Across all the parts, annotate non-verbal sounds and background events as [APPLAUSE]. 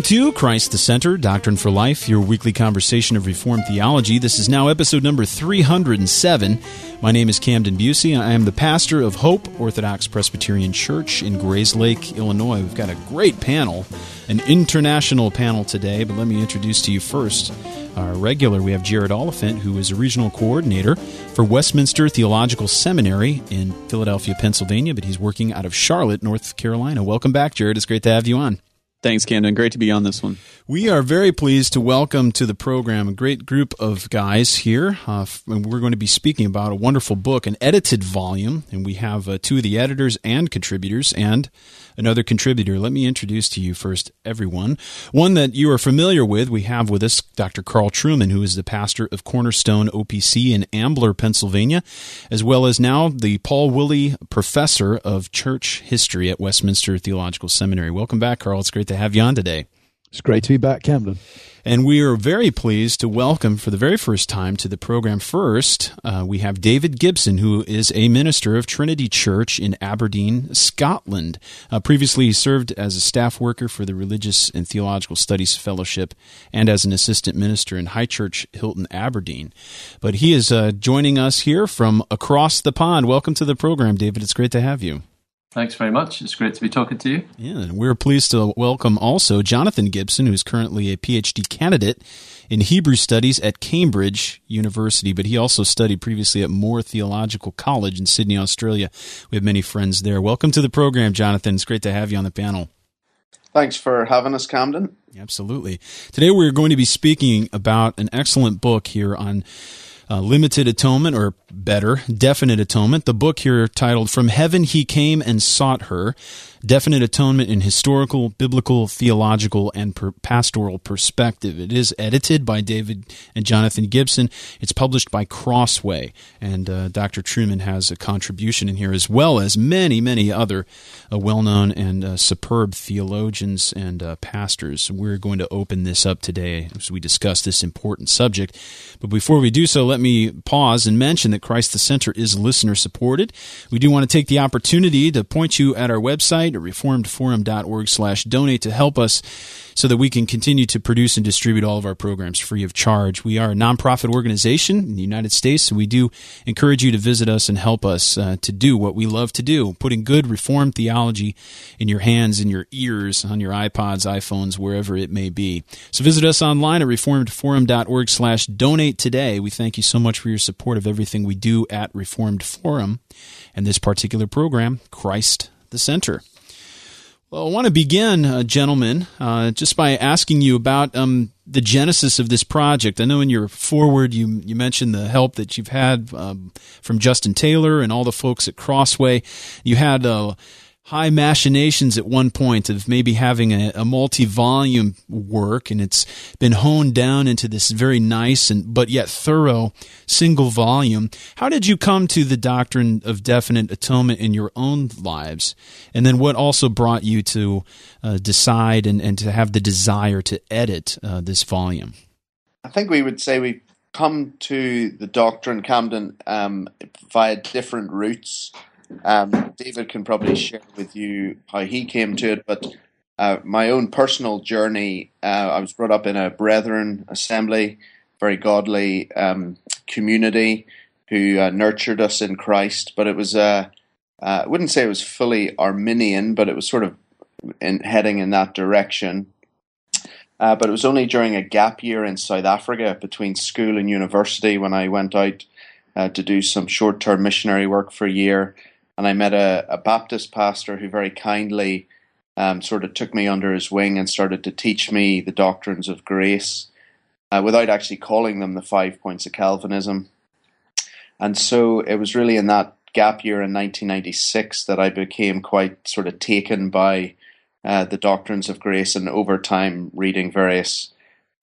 Welcome to Christ the Center, Doctrine for Life, your weekly conversation of Reformed theology. This is now episode number 307. My name is Camden Bucey. I am the pastor of Hope Orthodox Presbyterian Church in Grayslake, Illinois. We've got a great panel, an international panel today, but let me introduce to you first our regular. We have Jared Oliphant, who is a regional coordinator for Westminster Theological Seminary in Philadelphia, Pennsylvania, but he's working out of Charlotte, North Carolina. Welcome back, Jared. It's great to have you on. Thanks, Camden. Great to be on this one. We are very pleased to welcome to the program a great group of guys here. Uh, and we're going to be speaking about a wonderful book, an edited volume, and we have uh, two of the editors and contributors and another contributor. Let me introduce to you first, everyone. One that you are familiar with, we have with us Dr. Carl Trueman, who is the pastor of Cornerstone OPC in Ambler, Pennsylvania, as well as now the Paul Woolley Professor of Church History at Westminster Theological Seminary. Welcome back, Carl. It's great to have you on today. It's great to be back, Camden. And we are very pleased to welcome for the very first time to the program first, uh, we have David Gibson, who is a minister of Trinity Church in Aberdeen, Scotland. Uh, previously, he served as a staff worker for the Religious and Theological Studies Fellowship and as an assistant minister in High Church Hilton, Aberdeen. But he is uh, joining us here from across the pond. Welcome to the program, David. It's great to have you. Thanks very much. It's great to be talking to you. Yeah, and we're pleased to welcome also Jonathan Gibson, who's currently a PhD candidate in Hebrew studies at Cambridge University, but he also studied previously at Moore Theological College in Sydney, Australia. We have many friends there. Welcome to the program, Jonathan. It's great to have you on the panel. Thanks for having us, Camden. Absolutely. Today we're going to be speaking about an excellent book here on uh, Limited Atonement, or better, Definite Atonement. The book here titled From Heaven He Came and Sought Her definite atonement in historical, biblical, theological, and per- pastoral perspective. It is edited by David and Jonathan Gibson. It's published by Crossway, and uh, Dr. Trueman has a contribution in here as well as many, many other uh, well-known and uh, superb theologians and uh, pastors. We're going to open this up today as we discuss this important subject. But before we do so, let me pause and mention that Christ the Center is listener supported. We do want to take the opportunity to point you at our website website at reformedforum.org slash donate to help us so that we can continue to produce and distribute all of our programs free of charge. We are a nonprofit organization in the United States, so we do encourage you to visit us and help us uh, to do what we love to do, putting good reformed theology in your hands, in your ears, on your iPods, iPhones, wherever it may be. So visit us online at reformedforum.org slash donate today. We thank you so much for your support of everything we do at Reformed Forum and this particular program, Christ the Center. Well, I want to begin, uh, gentlemen, uh, just by asking you about um, the genesis of this project. I know in your forward you you mentioned the help that you've had um, from Justin Taylor and all the folks at Crossway. You had uh, high machinations at one point of maybe having a, a multi-volume work and it's been honed down into this very nice and but yet thorough single volume. How did you come to the doctrine of definite atonement in your own lives? And then what also brought you to uh, decide and, and to have the desire to edit uh, this volume? I think we would say we come to the doctrine camden um, via different routes um, David can probably share with you how he came to it, but uh, my own personal journey, uh, I was brought up in a brethren assembly, very godly um, community who uh, nurtured us in Christ, but it was, uh, uh, I wouldn't say it was fully Arminian, but it was sort of in, heading in that direction. Uh, but it was only during a gap year in South Africa between school and university when I went out to do some short term missionary work for a year and I met a, a Baptist pastor who very kindly um, sort of took me under his wing and started to teach me the doctrines of grace uh, without actually calling them the five points of Calvinism. And so it was really in that gap year in 1996 that I became quite sort of taken by uh, the doctrines of grace, and over time, reading various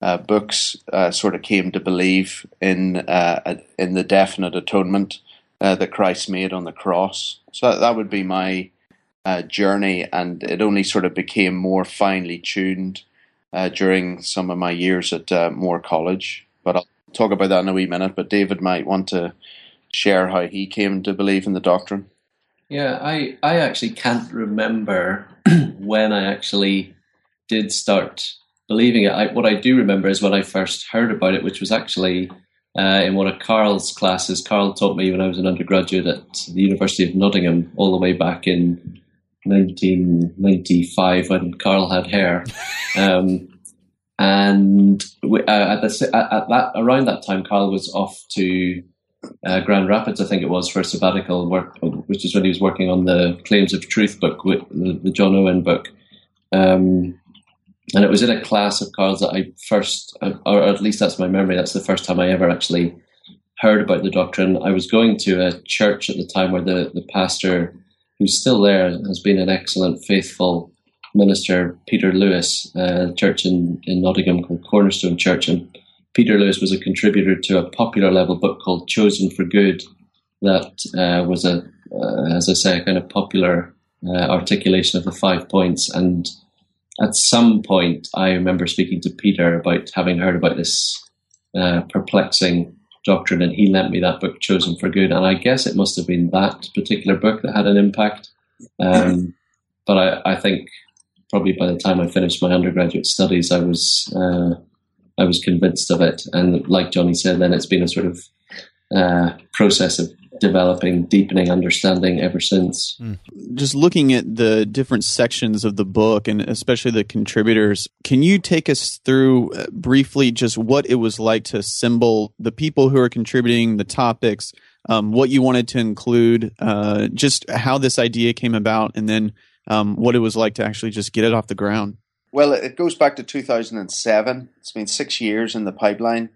uh, books, uh, sort of came to believe in uh, in the definite atonement uh, that Christ made on the cross. So that, that would be my uh, journey, and it only sort of became more finely tuned uh, during some of my years at uh, Moore College. But I'll talk about that in a wee minute. But David might want to share how he came to believe in the doctrine. Yeah, I, I actually can't remember [CLEARS THROAT] when I actually did start believing it. I, what I do remember is when I first heard about it, which was actually uh, in one of Carl's classes. Carl taught me when I was an undergraduate at the University of Nottingham, all the way back in 1995 when Carl had hair. [LAUGHS] Um, and we, uh, at, the, at, at, that around that time, Carl was off to uh, Grand Rapids, I think it was, for a sabbatical work, which is when he was working on the Claims of Truth book, the, the John Owen book. Um, and it was in a class of Carl's that I first, or at least that's my memory, that's the first time I ever actually heard about the doctrine. I was going to a church at the time where the, the pastor, who's still there, has been an excellent, faithful minister, Peter Lewis, a church in, in Nottingham called Cornerstone Church. And Peter Lewis was a contributor to a popular level book called Chosen for Good that uh, was a, uh, as I say, a kind of popular uh, articulation of the five points. And at some point, I remember speaking to Peter about having heard about this uh, perplexing doctrine, and he lent me that book, Chosen for Good. And I guess it must have been that particular book that had an impact. Um, but I, I, think probably by the time I finished my undergraduate studies, I was uh, I was convinced of it. And like Johnny said, then it's been a sort of uh, process of developing, deepening understanding ever since. Mm. Just looking at the different sections of the book and especially the contributors, can you take us through uh, briefly just what it was like to assemble the people who are contributing, the topics, um, what you wanted to include, uh, just how this idea came about, and then um, what it was like to actually just get it off the ground? Well, it goes back to 2007. It's been six years in the pipeline.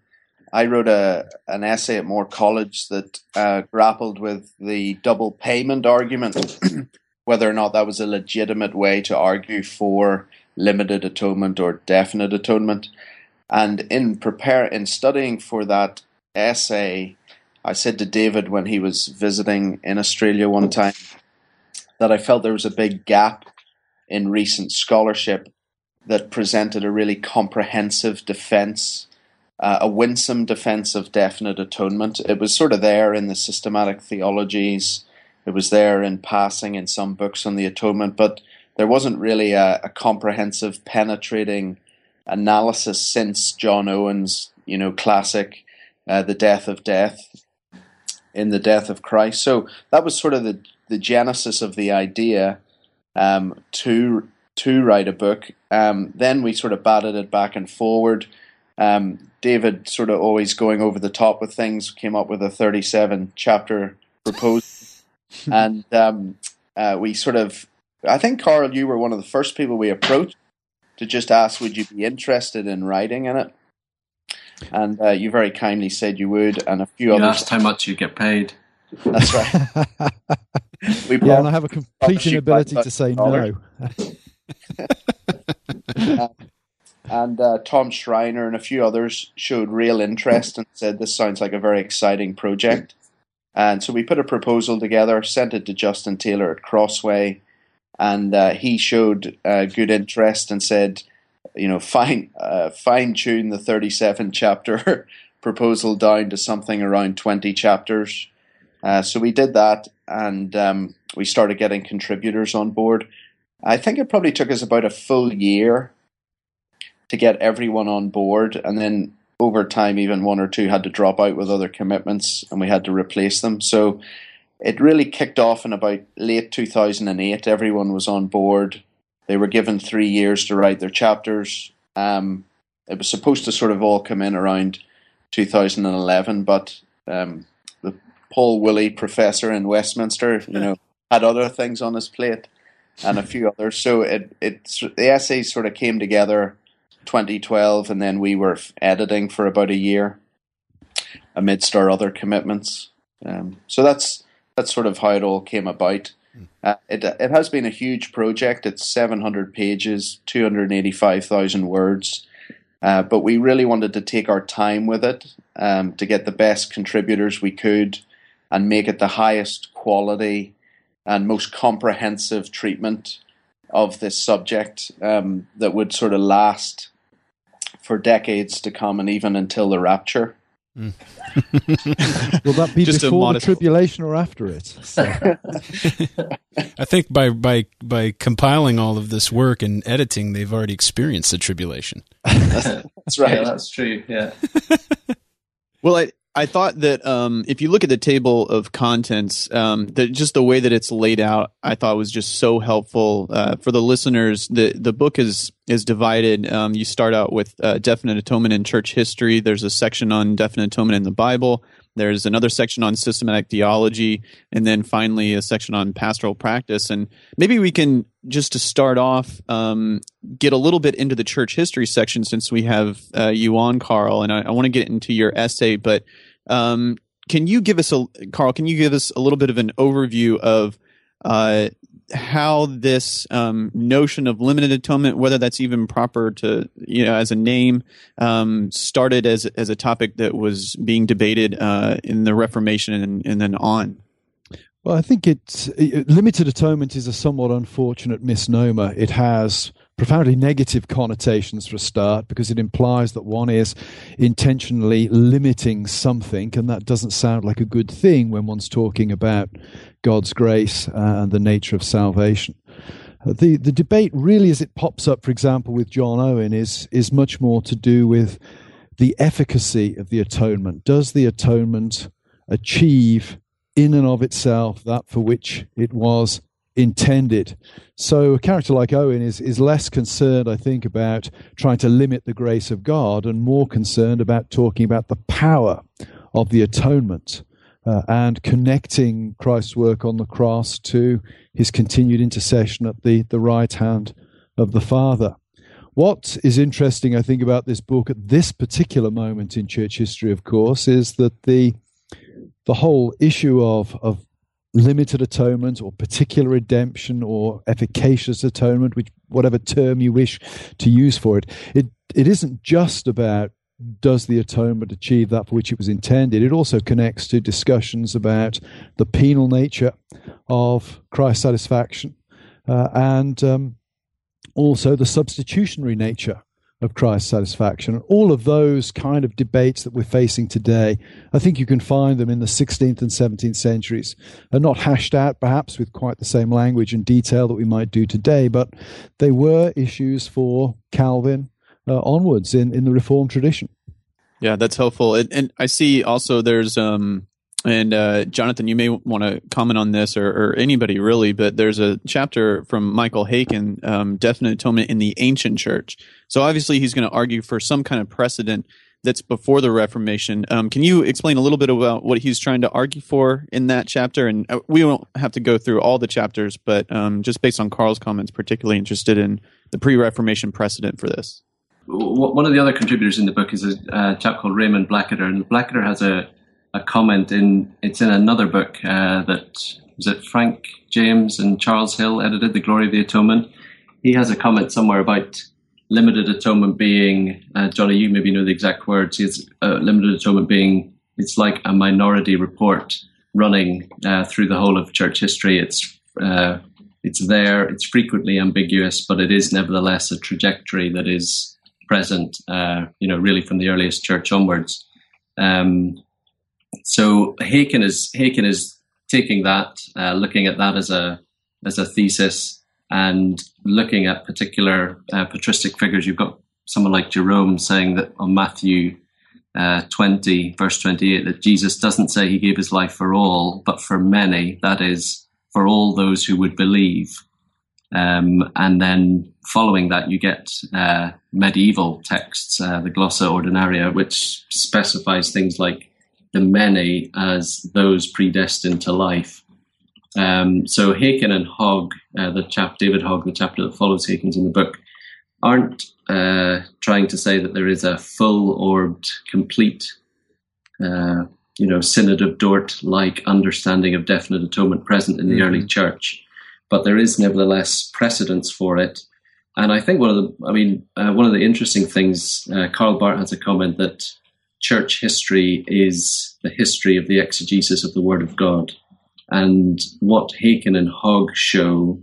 I wrote a an essay at Moore College that uh, grappled with the double payment argument, [CLEARS THROAT] whether or not that was a legitimate way to argue for limited atonement or definite atonement. And in prepare in studying for that essay, I said to David when he was visiting in Australia one time that I felt there was a big gap in recent scholarship that presented a really comprehensive defense uh, a winsome defense of definite atonement. It was sort of there in the systematic theologies. It was there in passing in some books on the atonement, but there wasn't really a, a comprehensive, penetrating analysis since John Owen's, you know, classic, uh, "The Death of Death," in the death of Christ. So that was sort of the the genesis of the idea um, to to write a book. Um, then we sort of batted it back and forward. Um, David, sort of always going over the top with things, came up with a 37 chapter proposal. [LAUGHS] and um, uh, we sort of, I think, Carl, you were one of the first people we approached to just ask, would you be interested in writing in it? And uh, you very kindly said you would, and a few you others. asked how much you get paid. That's right. [LAUGHS] we yeah, and I have a complete inability to say no. uh, [LAUGHS] and uh, Tom Schreiner and a few others showed real interest and said this sounds like a very exciting project. And so we put a proposal together, sent it to Justin Taylor at Crossway, and uh, he showed uh, good interest and said, you know, fine uh, fine tune the thirty-seven chapter [LAUGHS] proposal down to something around twenty chapters. Uh, so we did that, and um, we started getting contributors on board. I think it probably took us about a full year to get everyone on board, and then over time, even one or two had to drop out with other commitments, and we had to replace them. So it really kicked off in about late 2008. Everyone was on board. They were given three years to write their chapters. Um, it was supposed to sort of all come in around 2011, but um, the Paul Woolley professor in Westminster, you know, had other things on his plate and a few others. So it it the essays sort of came together 2012, and then we were editing for about a year amidst our other commitments. Um, so that's that's sort of how it all came about. Hmm. Uh, it it has been a huge project. It's 700 pages, 285,000 words. Uh, but we really wanted to take our time with it um, to get the best contributors we could and make it the highest quality and most comprehensive treatment of this subject um, that would sort of last for decades to come and even until the rapture. Mm. [LAUGHS] Will that be Just before the tribulation or after it? [LAUGHS] I think by by by compiling all of this work and editing, they've already experienced the tribulation. [LAUGHS] that's right. Yeah, that's true. Yeah. well, I I thought that um, if you look at the table of contents, um, that just the way that it's laid out, I thought was just so helpful uh, for the listeners. the The book is is divided. Um, you start out with uh, definite atonement in church history. There's a section on definite atonement in the Bible. There's another section on systematic theology, and then finally a section on pastoral practice. And maybe we can just to start off um, get a little bit into the church history section since we have uh, you on, Carl. And I, I want to get into your essay, but um, can you give us a Carl? Can you give us a little bit of an overview of uh, how this um, notion of limited atonement, whether that's even proper to you know as a name, um, started as as a topic that was being debated uh, in the Reformation and, and, then on. Well, I think it's it, limited atonement is a somewhat unfortunate misnomer. It has profoundly negative connotations for a start because it implies that one is intentionally limiting something, and that doesn't sound like a good thing when one's talking about God's grace uh, and the nature of salvation. The the debate really, as it pops up, for example, with John Owen, is is much more to do with the efficacy of the atonement. Does the atonement achieve in and of itself that for which it was intended. So a character like Owen is is less concerned, I think, about trying to limit the grace of God and more concerned about talking about the power of the atonement uh, and connecting Christ's work on the cross to his continued intercession at the, the right hand of the Father. What is interesting, I think, about this book at this particular moment in church history, of course, is that the the whole issue of, of limited atonement or particular redemption or efficacious atonement, which whatever term you wish to use for it, it it isn't just about does the atonement achieve that for which it was intended. It also connects to discussions about the penal nature of Christ's satisfaction uh, and um, also the substitutionary nature of Christ's satisfaction. All of those kind of debates that we're facing today, I think you can find them in the 16th and 17th centuries. Are not hashed out perhaps with quite the same language and detail that we might do today, but they were issues for Calvin uh, onwards in, in the Reformed tradition. Yeah, that's helpful. And, and I see also there's um, and uh, Jonathan, you may want to comment on this, or, or, anybody really, but there's a chapter from Michael Haykin, um, definite atonement in the ancient church. So obviously, he's going to argue for some kind of precedent that's before the Reformation. Um, can you explain a little bit about what he's trying to argue for in that chapter? And uh, we won't have to go through all the chapters, but um, just based on Carl's comments, particularly interested in the pre-Reformation precedent for this. One of the other contributors in the book is a chap called Raymond Blacketer, and Blacketer has a a comment in it's in another book uh, that was it Frank James and Charles Hill edited, The Glory of the Atonement. He has a comment somewhere about limited atonement being uh, Johnny. You maybe know the exact words. It's uh, limited atonement being it's like a minority report running uh, through the whole of church history. It's uh, it's there. It's frequently ambiguous, but it is nevertheless a trajectory that is present. Uh, you know, really from the earliest church onwards. Um, so Haykin is Haykin is taking that, uh, looking at that as a as a thesis, and looking at particular uh, patristic figures. You've got someone like Jerome saying that on Matthew uh, 20, verse 28, that Jesus doesn't say he gave his life for all, but for many. That is, for all those who would believe. Um, and then following that, you get uh, medieval texts, uh, the Glossa Ordinaria, which specifies things like the many as those predestined to life. Um, so Haykin and Hogg, uh, the chap David Hogg, the chapter that follows Haykin's in the book, aren't uh, trying to say that there is a full-orbed, complete, uh, you know, synod of Dort-like understanding of definite atonement present in the mm-hmm. early church, but there is nevertheless precedence for it. And I think one of the, I mean, uh, one of the interesting things, uh, Karl Barth has a comment that church history is the history of the exegesis of the Word of God. And what Haykin and Hogg show,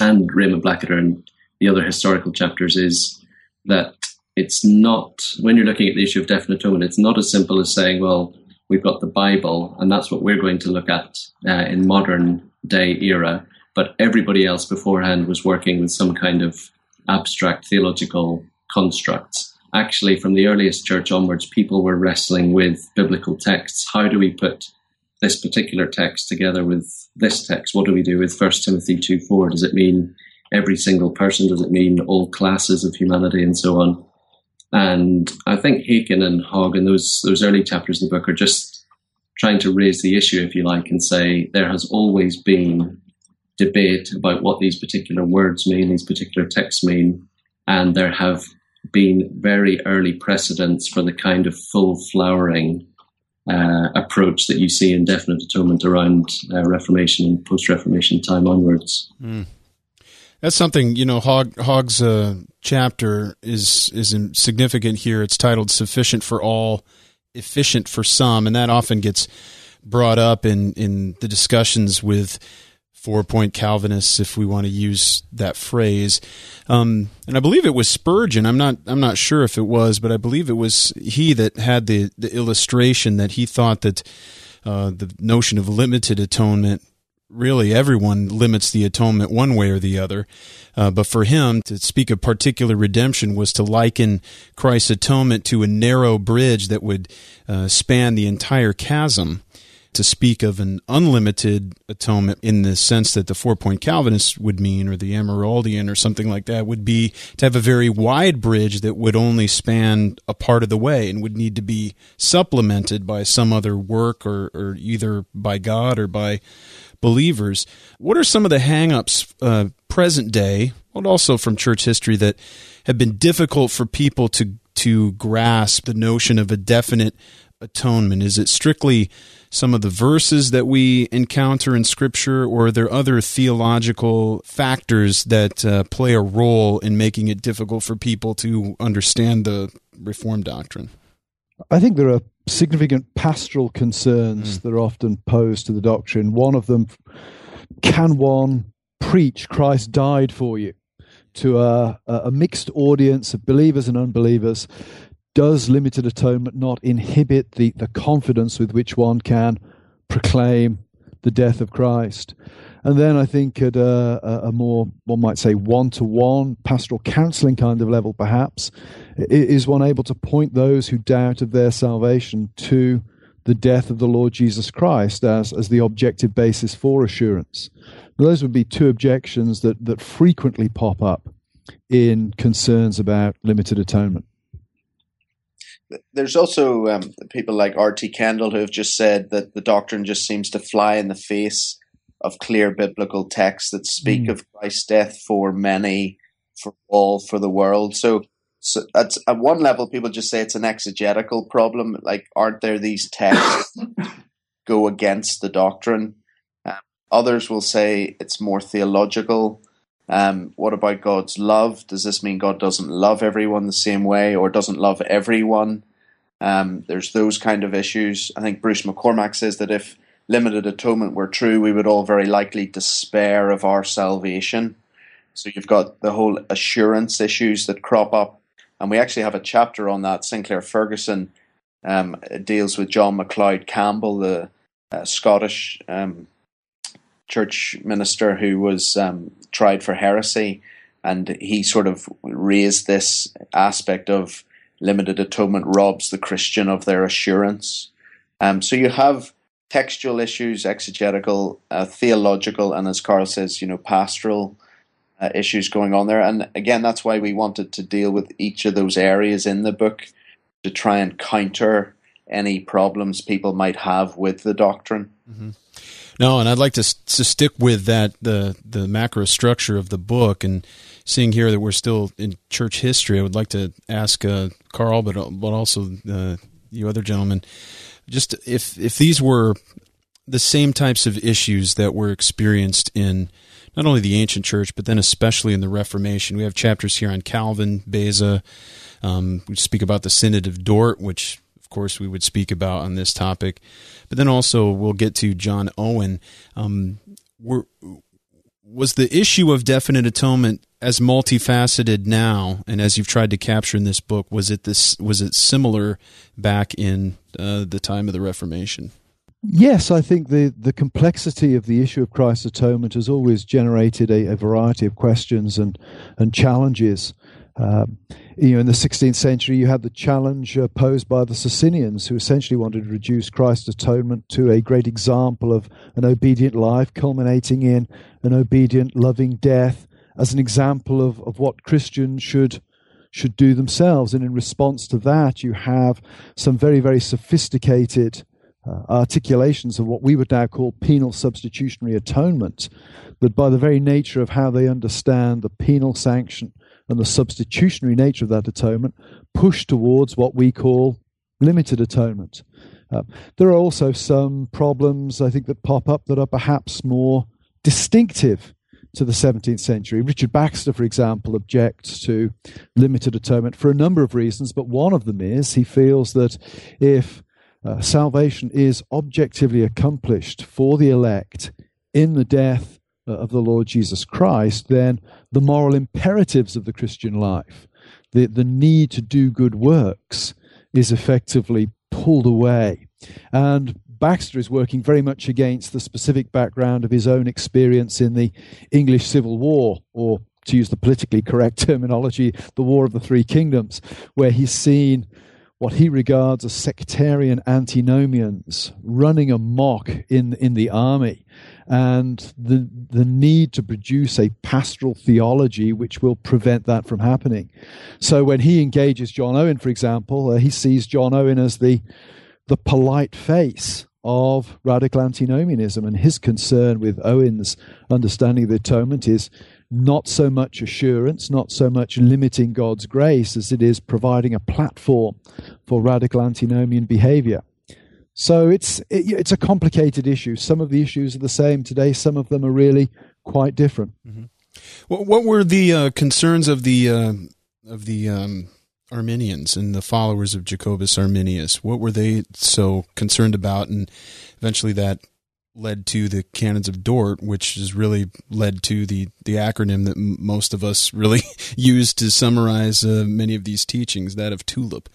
and Raymond Blacketer and the other historical chapters, is that it's not when you're looking at the issue of definite atonement. It's not as simple as saying, well, we've got the Bible, and that's what we're going to look at uh, in modern day era. But everybody else beforehand was working with some kind of abstract theological constructs. Actually, from the earliest church onwards, people were wrestling with biblical texts. How do we put this particular text together with this text? What do we do with 1 Timothy 2 4? Does it mean every single person? Does it mean all classes of humanity and so on? And I think Haykin and Hogg and those those early chapters of the book are just trying to raise the issue, if you like, and say there has always been debate about what these particular words mean, these particular texts mean, and there have been very early precedents for the kind of full flowering uh, approach that you see in definite atonement around uh, Reformation and post Reformation time onwards. Mm. That's something you know. Hogg's uh, chapter is is significant here. It's titled "Sufficient for All, Efficient for Some," and that often gets brought up in in the discussions with four point Calvinists, if we want to use that phrase. Um, and I believe it was Spurgeon. I'm not I'm not sure if it was, but I believe it was he that had the the illustration that he thought that uh, the notion of limited atonement really everyone limits the atonement one way or the other. Uh, but for him to speak of particular redemption was to liken Christ's atonement to a narrow bridge that would uh, span the entire chasm. To speak of an unlimited atonement in the sense that the four point Calvinist would mean, or the Amyraldian, or something like that, would be to have a very wide bridge that would only span a part of the way and would need to be supplemented by some other work, or, or either by God or by believers. What are some of the hangups uh, present day, but also from church history, that have been difficult for people to to grasp the notion of a definite atonement? Is it strictly some of the verses that we encounter in Scripture, or are there other theological factors that uh, play a role in making it difficult for people to understand the Reformed doctrine? I think there are significant pastoral concerns mm. that are often posed to the doctrine. One of them can one preach Christ died for you to a, a mixed audience of believers and unbelievers? Does limited atonement not inhibit the, the confidence with which one can proclaim the death of Christ? And then I think at a, a more, one might say, one to one pastoral counseling kind of level, perhaps, is one able to point those who doubt of their salvation to the death of the Lord Jesus Christ as, as the objective basis for assurance. Those would be two objections that, that frequently pop up in concerns about limited atonement. There's also um, people like R.T. Kendall who have just said that the doctrine just seems to fly in the face of clear biblical texts that speak mm. of Christ's death for many, for all, for the world. So, so at, at one level, people just say it's an exegetical problem. Like, aren't there these texts [LAUGHS] go against the doctrine? Um, others will say it's more theological. Um, what about God's love? Does this mean God doesn't love everyone the same way or doesn't love everyone? Um, there's those kind of issues. I think Bruce McCormack says that if limited atonement were true, we would all very likely despair of our salvation. So you've got the whole assurance issues that crop up. And we actually have a chapter on that. Sinclair Ferguson um, deals with John MacLeod Campbell, the uh, Scottish um, church minister who was um, tried for heresy. And he sort of raised this aspect of limited atonement robs the Christian of their assurance. Um, so you have textual issues, exegetical, uh, theological, and as Carl says, you know, pastoral uh, issues going on there. And again, that's why we wanted to deal with each of those areas in the book to try and counter any problems people might have with the doctrine. Mm-hmm. No, and I'd like to to stick with that the the macro structure of the book and seeing here that we're still in church history. I would like to ask uh, Carl, but but also uh, you other gentlemen just if if these were the same types of issues that were experienced in not only the ancient church, but then especially in the Reformation. We have chapters here on Calvin, Beza. Um, we speak about the Synod of Dort, which, course, we would speak about on this topic. But then also we'll get to John Owen. Um, was the issue of definite atonement as multifaceted now, and as you've tried to capture in this book, was it this was it similar back in uh, the time of the Reformation? Yes, I think the, the complexity of the issue of Christ's atonement has always generated a, a variety of questions and and challenges. Um, you know, in the 16th century, you had the challenge uh, posed by the Socinians, who essentially wanted to reduce Christ's atonement to a great example of an obedient life, culminating in an obedient, loving death, as an example of, of what Christians should should do themselves. And in response to that, you have some very, very sophisticated uh, articulations of what we would now call penal substitutionary atonement, that by the very nature of how they understand the penal sanction and the substitutionary nature of that atonement push towards what we call limited atonement. Uh, there are also some problems, I think, that pop up that are perhaps more distinctive to the 17th century. Richard Baxter, for example, objects to limited atonement for a number of reasons, but one of them is he feels that if uh, salvation is objectively accomplished for the elect in the death Uh, of the Lord Jesus Christ, then the moral imperatives of the Christian life, the, the need to do good works, is effectively pulled away. And Baxter is working very much against the specific background of his own experience in the English Civil War, or to use the politically correct [LAUGHS] terminology, the War of the Three Kingdoms, where he's seen what he regards as sectarian antinomians running amok in, in the army and the, the need to produce a pastoral theology which will prevent that from happening. So when he engages John Owen, for example, uh, he sees John Owen as the, the polite face of radical antinomianism, and his concern with Owen's understanding of the atonement is not so much assurance, not so much limiting God's grace as it is providing a platform for radical antinomian behavior. So it's it, it's a complicated issue. Some of the issues are the same today. Some of them are really quite different. Mm-hmm. What, what, were the uh, concerns of the uh, of the um, Arminians and the followers of Jacobus Arminius? What were they so concerned about, and eventually that led to the canons of Dort, which has really led to the the acronym that m- most of us really [LAUGHS] use to summarize uh, many of these teachings, that of TULIP.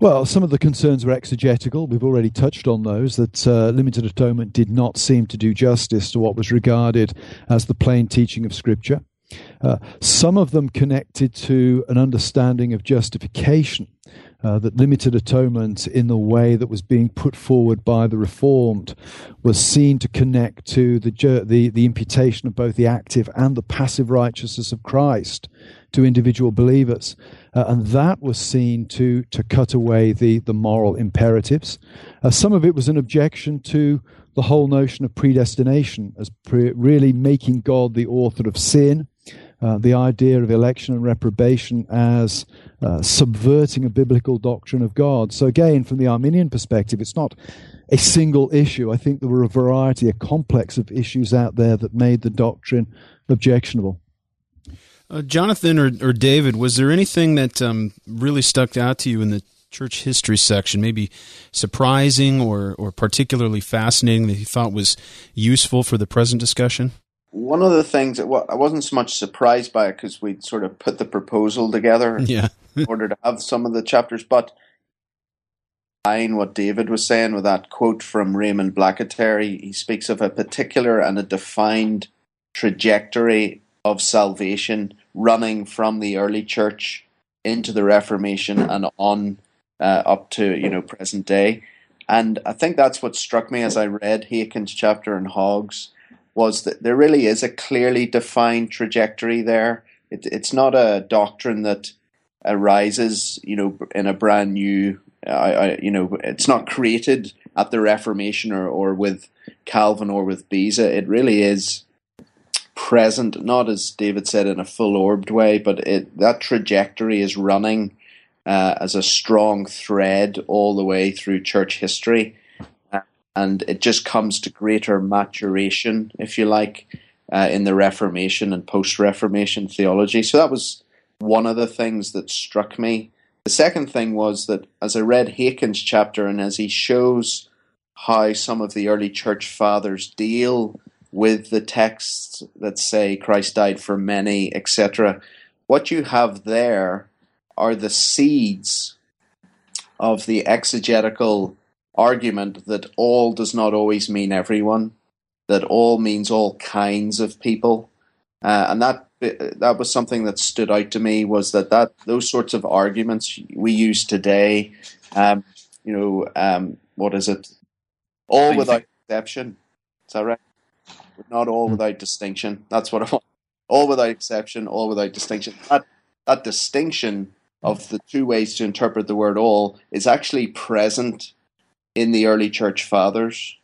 Well, some of the concerns were exegetical. We've already touched on those, that uh, limited atonement did not seem to do justice to what was regarded as the plain teaching of Scripture. Uh, some of them connected to an understanding of justification uh, that limited atonement in the way that was being put forward by the Reformed was seen to connect to the, the, the imputation of both the active and the passive righteousness of Christ to individual believers. Uh, and that was seen to, to cut away the, the moral imperatives. Uh, some of it was an objection to the whole notion of predestination as pre- really making God the author of sin uh, the idea of election and reprobation as uh, subverting a biblical doctrine of God. So, again, from the Arminian perspective, it's not a single issue. I think there were a variety, a complex of issues out there that made the doctrine objectionable. Uh, Jonathan or, or, David, was there anything that um, really stuck out to you in the church history section, maybe surprising or, or particularly fascinating that you thought was useful for the present discussion? One of the things that I wasn't so much surprised by it because we'd sort of put the proposal together [LAUGHS] yeah. in order to have some of the chapters, but line what David was saying with that quote from Raymond Blacketer, he speaks of a particular and a defined trajectory of salvation running from the early church into the Reformation and on uh, up to you know present day. And I think that's what struck me as I read Haykin's chapter in Hoggs was that there really is a clearly defined trajectory there. It, it's not a doctrine that arises, you know, in a brand new, uh, I, you know, it's not created at the Reformation or, or with Calvin or with Beza. It really is present, not as David said in a full orbed way, but it that trajectory is running uh, as a strong thread all the way through church history and it just comes to greater maturation, if you like, uh, in the Reformation and post Reformation theology. So that was one of the things that struck me. The second thing was that as I read Haykin's chapter and as he shows how some of the early church fathers deal with the texts that say Christ died for many, etc. What you have there are the seeds of the exegetical argument that all does not always mean everyone, that all means all kinds of people, uh, and that that was something that stood out to me was that that those sorts of arguments we use today, um, you know, um, what is it? All without exception. Is that right? Not all hmm. without distinction. That's what I want. All without exception, all without distinction. That that distinction of the two ways to interpret the word all is actually present in the early church fathers.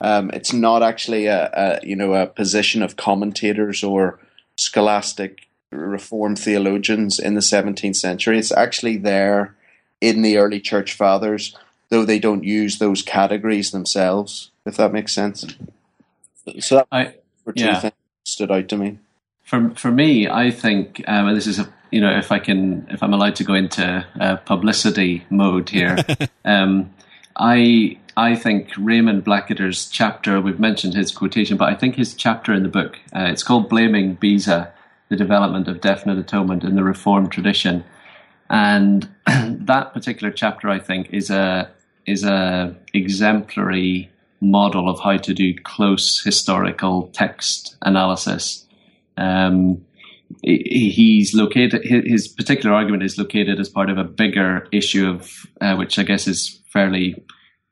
Um, it's not actually a, a, you know a position of commentators or scholastic reformed theologians in the 17th century. It's actually there in the early church fathers, though they don't use those categories themselves. If that makes sense. So that I, for two yeah. things stood out to me. For for me, I think, um, and this is a you know, if I can, if I'm allowed to go into uh, publicity mode here, [LAUGHS] um, I I think Raymond Blacketer's chapter. We've mentioned his quotation, but I think his chapter in the book. Uh, it's called "Blaming Beza: The Development of Definite Atonement in the Reformed Tradition," and [CLEARS THROAT] that particular chapter, I think, is a is a exemplary model of how to do close historical text analysis. Um, he's located his particular argument is located as part of a bigger issue of uh, which I guess is fairly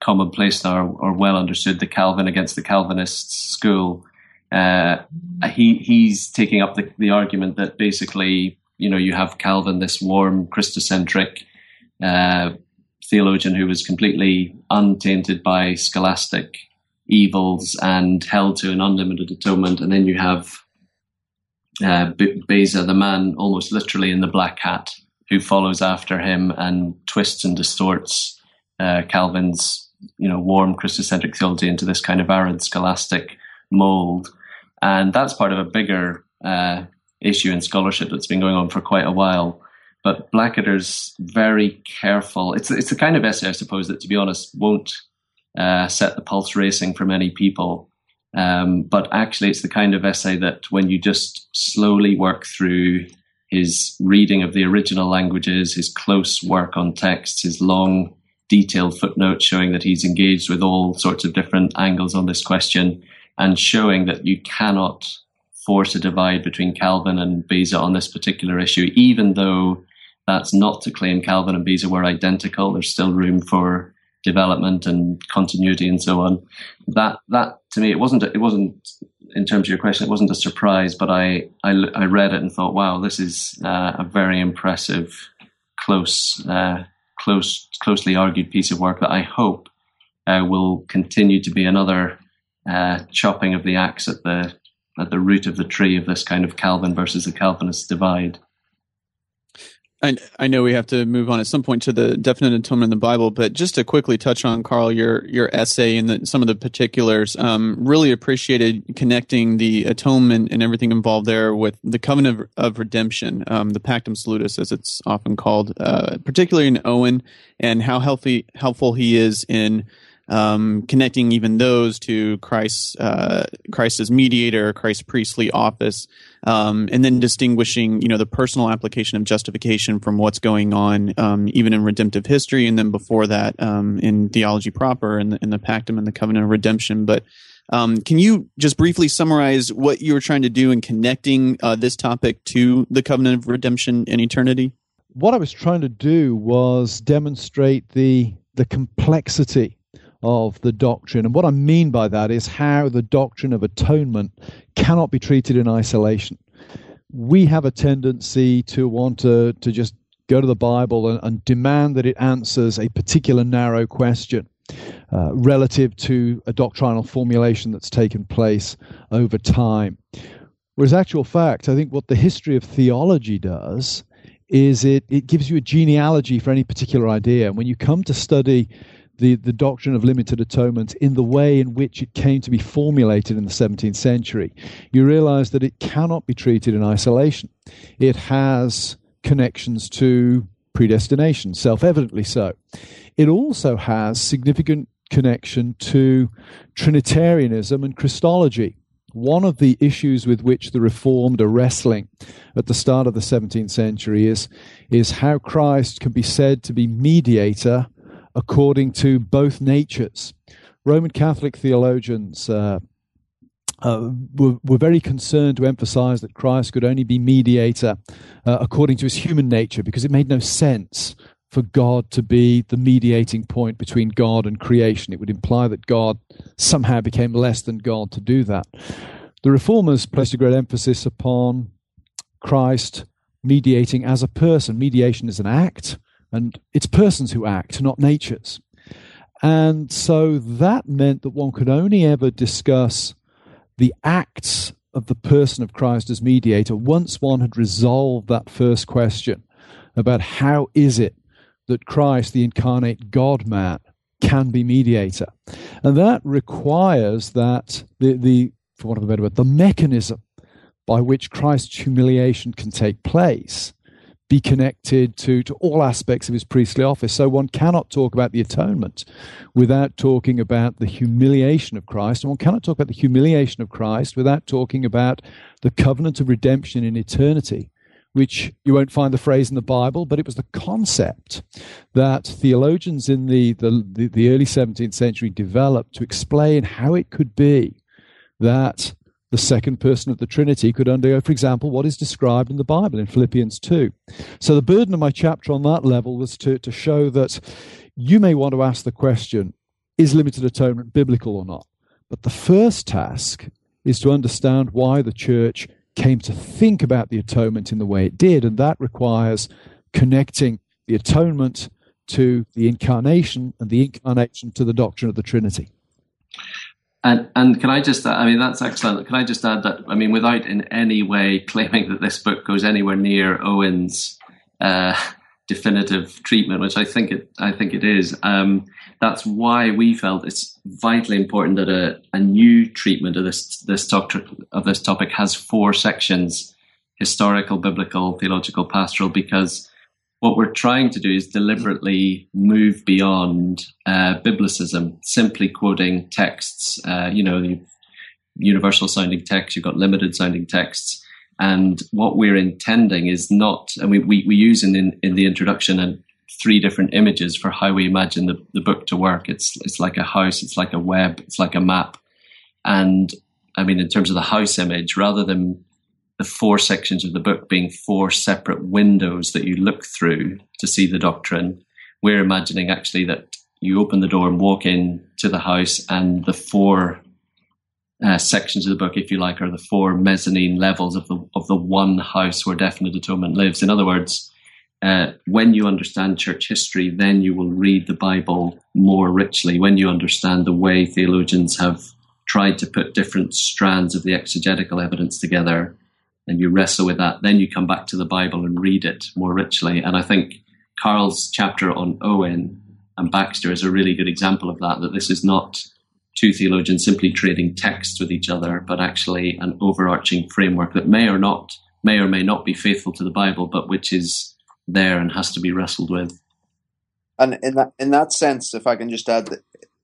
commonplace now or, well understood the Calvin against the Calvinist school. Uh, he he's taking up the, the argument that basically you know you have Calvin this warm Christocentric uh, theologian who was completely untainted by scholastic evils and held to an unlimited atonement, and then you have uh, Beza, the man almost literally in the black hat, who follows after him and twists and distorts uh, Calvin's you know warm Christocentric theology into this kind of arid scholastic mold, and that's part of a bigger uh, issue in scholarship that's been going on for quite a while. But Blacketer's very careful. It's it's the kind of essay, I suppose, that to be honest won't uh, set the pulse racing for many people. Um, but actually, it's the kind of essay that when you just slowly work through his reading of the original languages, his close work on texts, his long, detailed footnotes showing that he's engaged with all sorts of different angles on this question, and showing that you cannot force a divide between Calvin and Beza on this particular issue, even though that's not to claim Calvin and Beza were identical. There's still room for development and continuity and so on. That that to me, it wasn't it wasn't in terms of your question, it wasn't a surprise, but I I, I read it and thought, wow, this is uh, a very impressive, close, uh, close, closely argued piece of work that I hope uh, will continue to be another uh, chopping of the axe at the at the root of the tree of this kind of Calvin versus the Calvinist divide. I, I know we have to move on at some point to the definite atonement in the Bible, but just to quickly touch on Carl, your your essay and the, some of the particulars. Um, really appreciated connecting the atonement and everything involved there with the covenant of, of redemption, um, the Pactum Salutis, as it's often called, uh, particularly in Owen, and how healthy helpful he is in um, connecting even those to Christ, uh, Christ as mediator, Christ's priestly office, um, and then distinguishing, you know, the personal application of justification from what's going on, um, even in redemptive history, and then before that, um, in theology proper, and the, in the Pactum and the covenant of redemption. But um, can you just briefly summarize what you were trying to do in connecting uh, this topic to the covenant of redemption and eternity? What I was trying to do was demonstrate the the complexity of the doctrine. And what I mean by that is how the doctrine of atonement cannot be treated in isolation. We have a tendency to want to, to just go to the Bible and, and demand that it answers a particular narrow question. Uh, relative to a doctrinal formulation that's taken place over time. Whereas, actual fact, I think what the history of theology does is it, it gives you a genealogy for any particular idea. And when you come to study the, the doctrine of limited atonement in the way in which it came to be formulated in the 17th century, you realize that it cannot be treated in isolation. It has connections to predestination, self evidently so. It also has significant connection to Trinitarianism and Christology. one of the issues with which the Reformed are wrestling at the start of the 17th century is, is how Christ can be said to be mediator according to both natures. Roman Catholic theologians uh, uh, were, were, very concerned to emphasize that Christ could only be mediator uh, according to his human nature because it made no sense for God to be the mediating point between God and creation. It would imply that God somehow became less than God to do that. The reformers placed a great emphasis upon Christ mediating as a person. Mediation is an act, and it's persons who act, not natures. And so that meant that one could only ever discuss the acts of the person of Christ as mediator once one had resolved that first question about how is it that Christ, the incarnate God man, can be mediator. And that requires that the, the for want of a better word, the mechanism by which Christ's humiliation can take place be connected to, to all aspects of his priestly office. So one cannot talk about the atonement without talking about the humiliation of Christ, and one cannot talk about the humiliation of Christ without talking about the covenant of redemption in eternity which you won't find the phrase in the Bible, but it was the concept that theologians in the, the, the, the early 17th century developed to explain how it could be that the second person of the Trinity could undergo, for example, what is described in the Bible in Philippians 2. So the burden of my chapter on that level was to, to show that you may want to ask the question is limited atonement biblical or not? But the first task is to understand why the church came to think about the atonement in the way it did, and that requires connecting the atonement to the incarnation and the incarnation to the doctrine of the Trinity. And, and can I just, I mean, that's excellent. Can I just add that, I mean, without in any way claiming that this book goes anywhere near Owen's uh, definitive treatment, which I think it, I think it is. Um, that's why we felt it's vitally important that a, a new treatment of this this topic of this topic has four sections: historical, biblical, theological, pastoral, because what we're trying to do is deliberately move beyond uh, biblicism, simply quoting texts. Uh, you know, universal sounding texts, you've got limited sounding texts. And what we're intending is not, and we, we, we use in, in, in the introduction and three different images for how we imagine the, the book to work. It's it's like a house, it's like a web, it's like a map. And I mean, in terms of the house image, rather than the four sections of the book being four separate windows that you look through to see the doctrine, we're imagining actually that you open the door and walk in to the house, and the four uh, sections of the book, if you like, are the four mezzanine levels of the of the one house where definite atonement lives. In other words, uh, when you understand church history, then you will read the Bible more richly. When you understand the way theologians have tried to put different strands of the exegetical evidence together, and you wrestle with that, then you come back to the Bible and read it more richly. And I think Carl's chapter on Owen and Baxter is a really good example of that, that this is not two theologians simply trading texts with each other, but actually an overarching framework that may or not may or may not be faithful to the Bible, but which is there and has to be wrestled with. And in that in that sense, if I can just add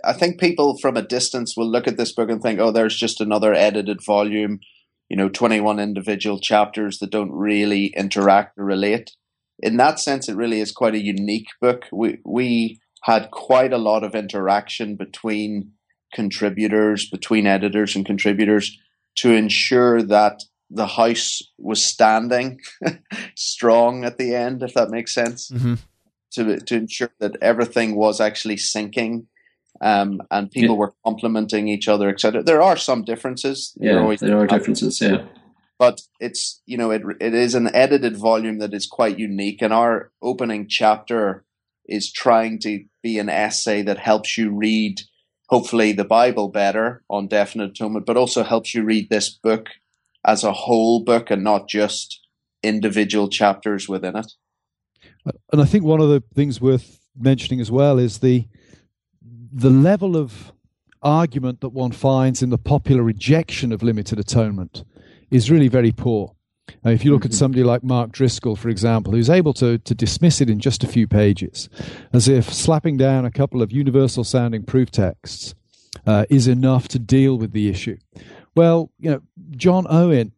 I think people from a distance will look at this book and think, oh, there's just another edited volume you know, 21 individual chapters that don't really interact or relate. In that sense, it really is quite a unique book. We, we had quite a lot of interaction between contributors, between editors and contributors to ensure that the house was standing [LAUGHS] strong at the end, if that makes sense. Mm-hmm. To, to ensure that everything was actually sinking um, and people yeah. were complimenting each other, etc. There are some differences. Yeah, there are differences. Yeah, but it's you know it it is an edited volume that is quite unique, and our opening chapter is trying to be an essay that helps you read hopefully the Bible better on definite atonement, but also helps you read this book as a whole book and not just individual chapters within it. And I think one of the things worth mentioning as well is the the level of argument that one finds in the popular rejection of limited atonement is really very poor. Now, if you look at mm-hmm. somebody like Mark Driscoll, for example, who's able to, to dismiss it in just a few pages, as if slapping down a couple of universal sounding proof texts uh, is enough to deal with the issue. Well, you know, John Owen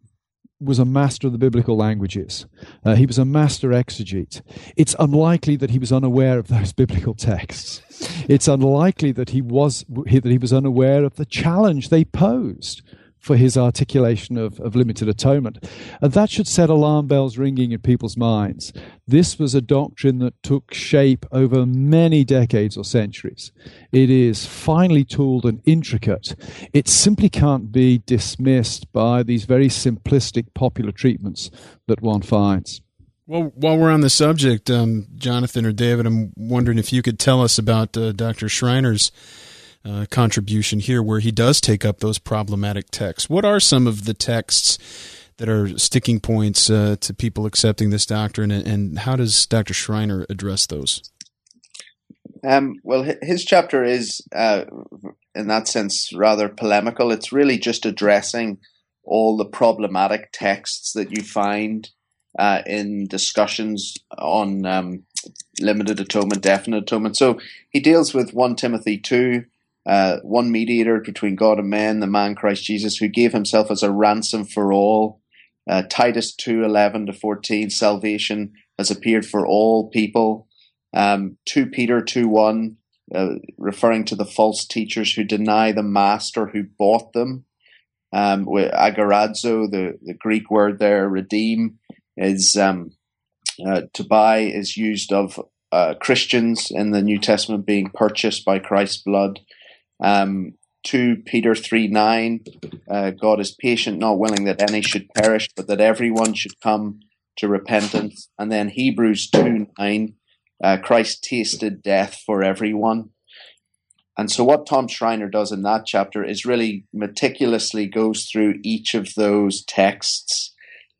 was a master of the biblical languages. Uh, he was a master exegete. It's unlikely that he was unaware of those [LAUGHS] biblical texts. It's unlikely that he was that he was unaware of the challenge they posed for his articulation of, of limited atonement. And that should set alarm bells ringing in people's minds. This was a doctrine that took shape over many decades or centuries. It is finely tooled and intricate. It simply can't be dismissed by these very simplistic popular treatments that one finds. Well, while we're on the subject, um, Jonathan or David, I'm wondering if you could tell us about uh, Dr. Schreiner's uh, contribution here, where he does take up those problematic texts. What are some of the texts that are sticking points uh, to people accepting this doctrine, and, and, how does Dr. Schreiner address those? Um, well, his chapter is, uh, in that sense, rather polemical. It's really just addressing all the problematic texts that you find uh, in discussions on um, limited atonement, definite atonement. So he deals with 1 Timothy 2, uh, one mediator between God and men, the man Christ Jesus, who gave himself as a ransom for all. Uh, Titus 2 11 to 14, salvation has appeared for all people. Um, 2 Peter 2 1, uh, referring to the false teachers who deny the master who bought them. Um, with agorazo, the, the Greek word there, redeem, is um, uh, to buy is used of uh, Christians in the New Testament being purchased by Christ's blood. Um, 2 Peter 3 9, uh, God is patient, not willing that any should perish, but that everyone should come to repentance. And then Hebrews 2 9, uh, Christ tasted death for everyone. And so, what Tom Schreiner does in that chapter is really meticulously goes through each of those texts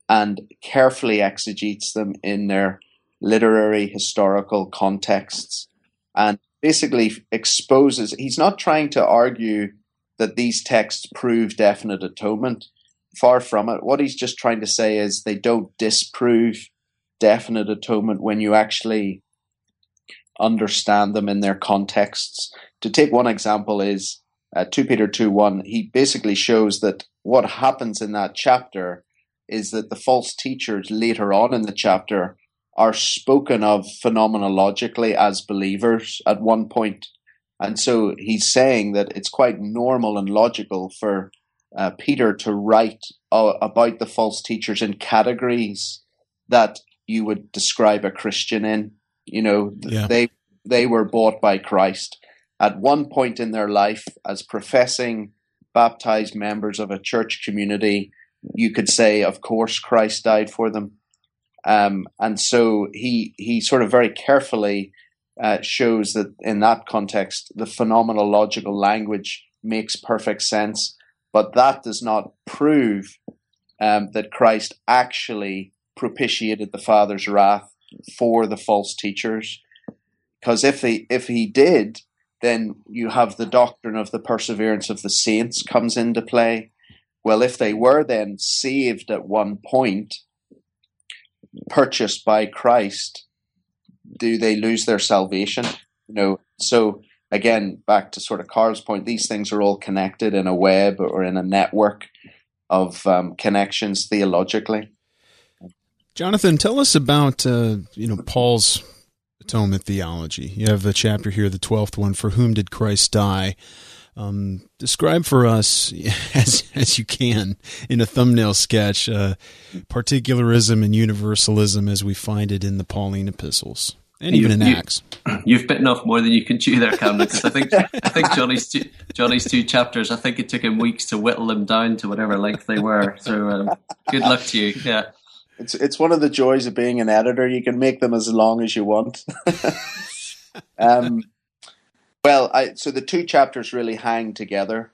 and carefully exegetes them in their literary historical contexts and basically exposes, he's not trying to argue that these texts prove definite atonement. Far from it. What he's just trying to say is they don't disprove definite atonement when you actually understand them in their contexts. To take one example is uh, 2 Peter 2 1. He basically shows that what happens in that chapter is that the false teachers later on in the chapter are spoken of phenomenologically as believers at one point. And so he's saying that it's quite normal and logical for uh, Peter to write uh, about the false teachers in categories that you would describe a Christian in. You know, yeah. they they were bought by Christ at one point in their life as professing baptized members of a church community. You could say, of course, Christ died for them. Um, and so he he sort of very carefully uh, shows that in that context, the phenomenological language makes perfect sense, but that does not prove um, that Christ actually propitiated the Father's wrath for the false teachers. Because if he if he did, then you have the doctrine of the perseverance of the saints comes into play. Well, if they were then saved at one point, purchased by Christ, do they lose their salvation? You know, so again, back to sort of Carl's point, these things are all connected in a web or in a network of um, connections theologically. Jonathan, tell us about uh, you know Paul's atonement theology. You have a chapter here, the twelfth one. For whom did Christ die? Um, describe for us, [LAUGHS] as as you can, in a thumbnail sketch, uh, particularism and universalism as we find it in the Pauline epistles, and even in you, Acts. [CLEARS THROAT] You've bitten off more than you can chew there, Camden. Because I think I think Johnny's two, Johnny's two chapters. I think it took him weeks to whittle them down to whatever length they were. So um, good luck to you. Yeah. It's it's one of the joys of being an editor. You can make them as long as you want. [LAUGHS] um, well, I, so the two chapters really hang together.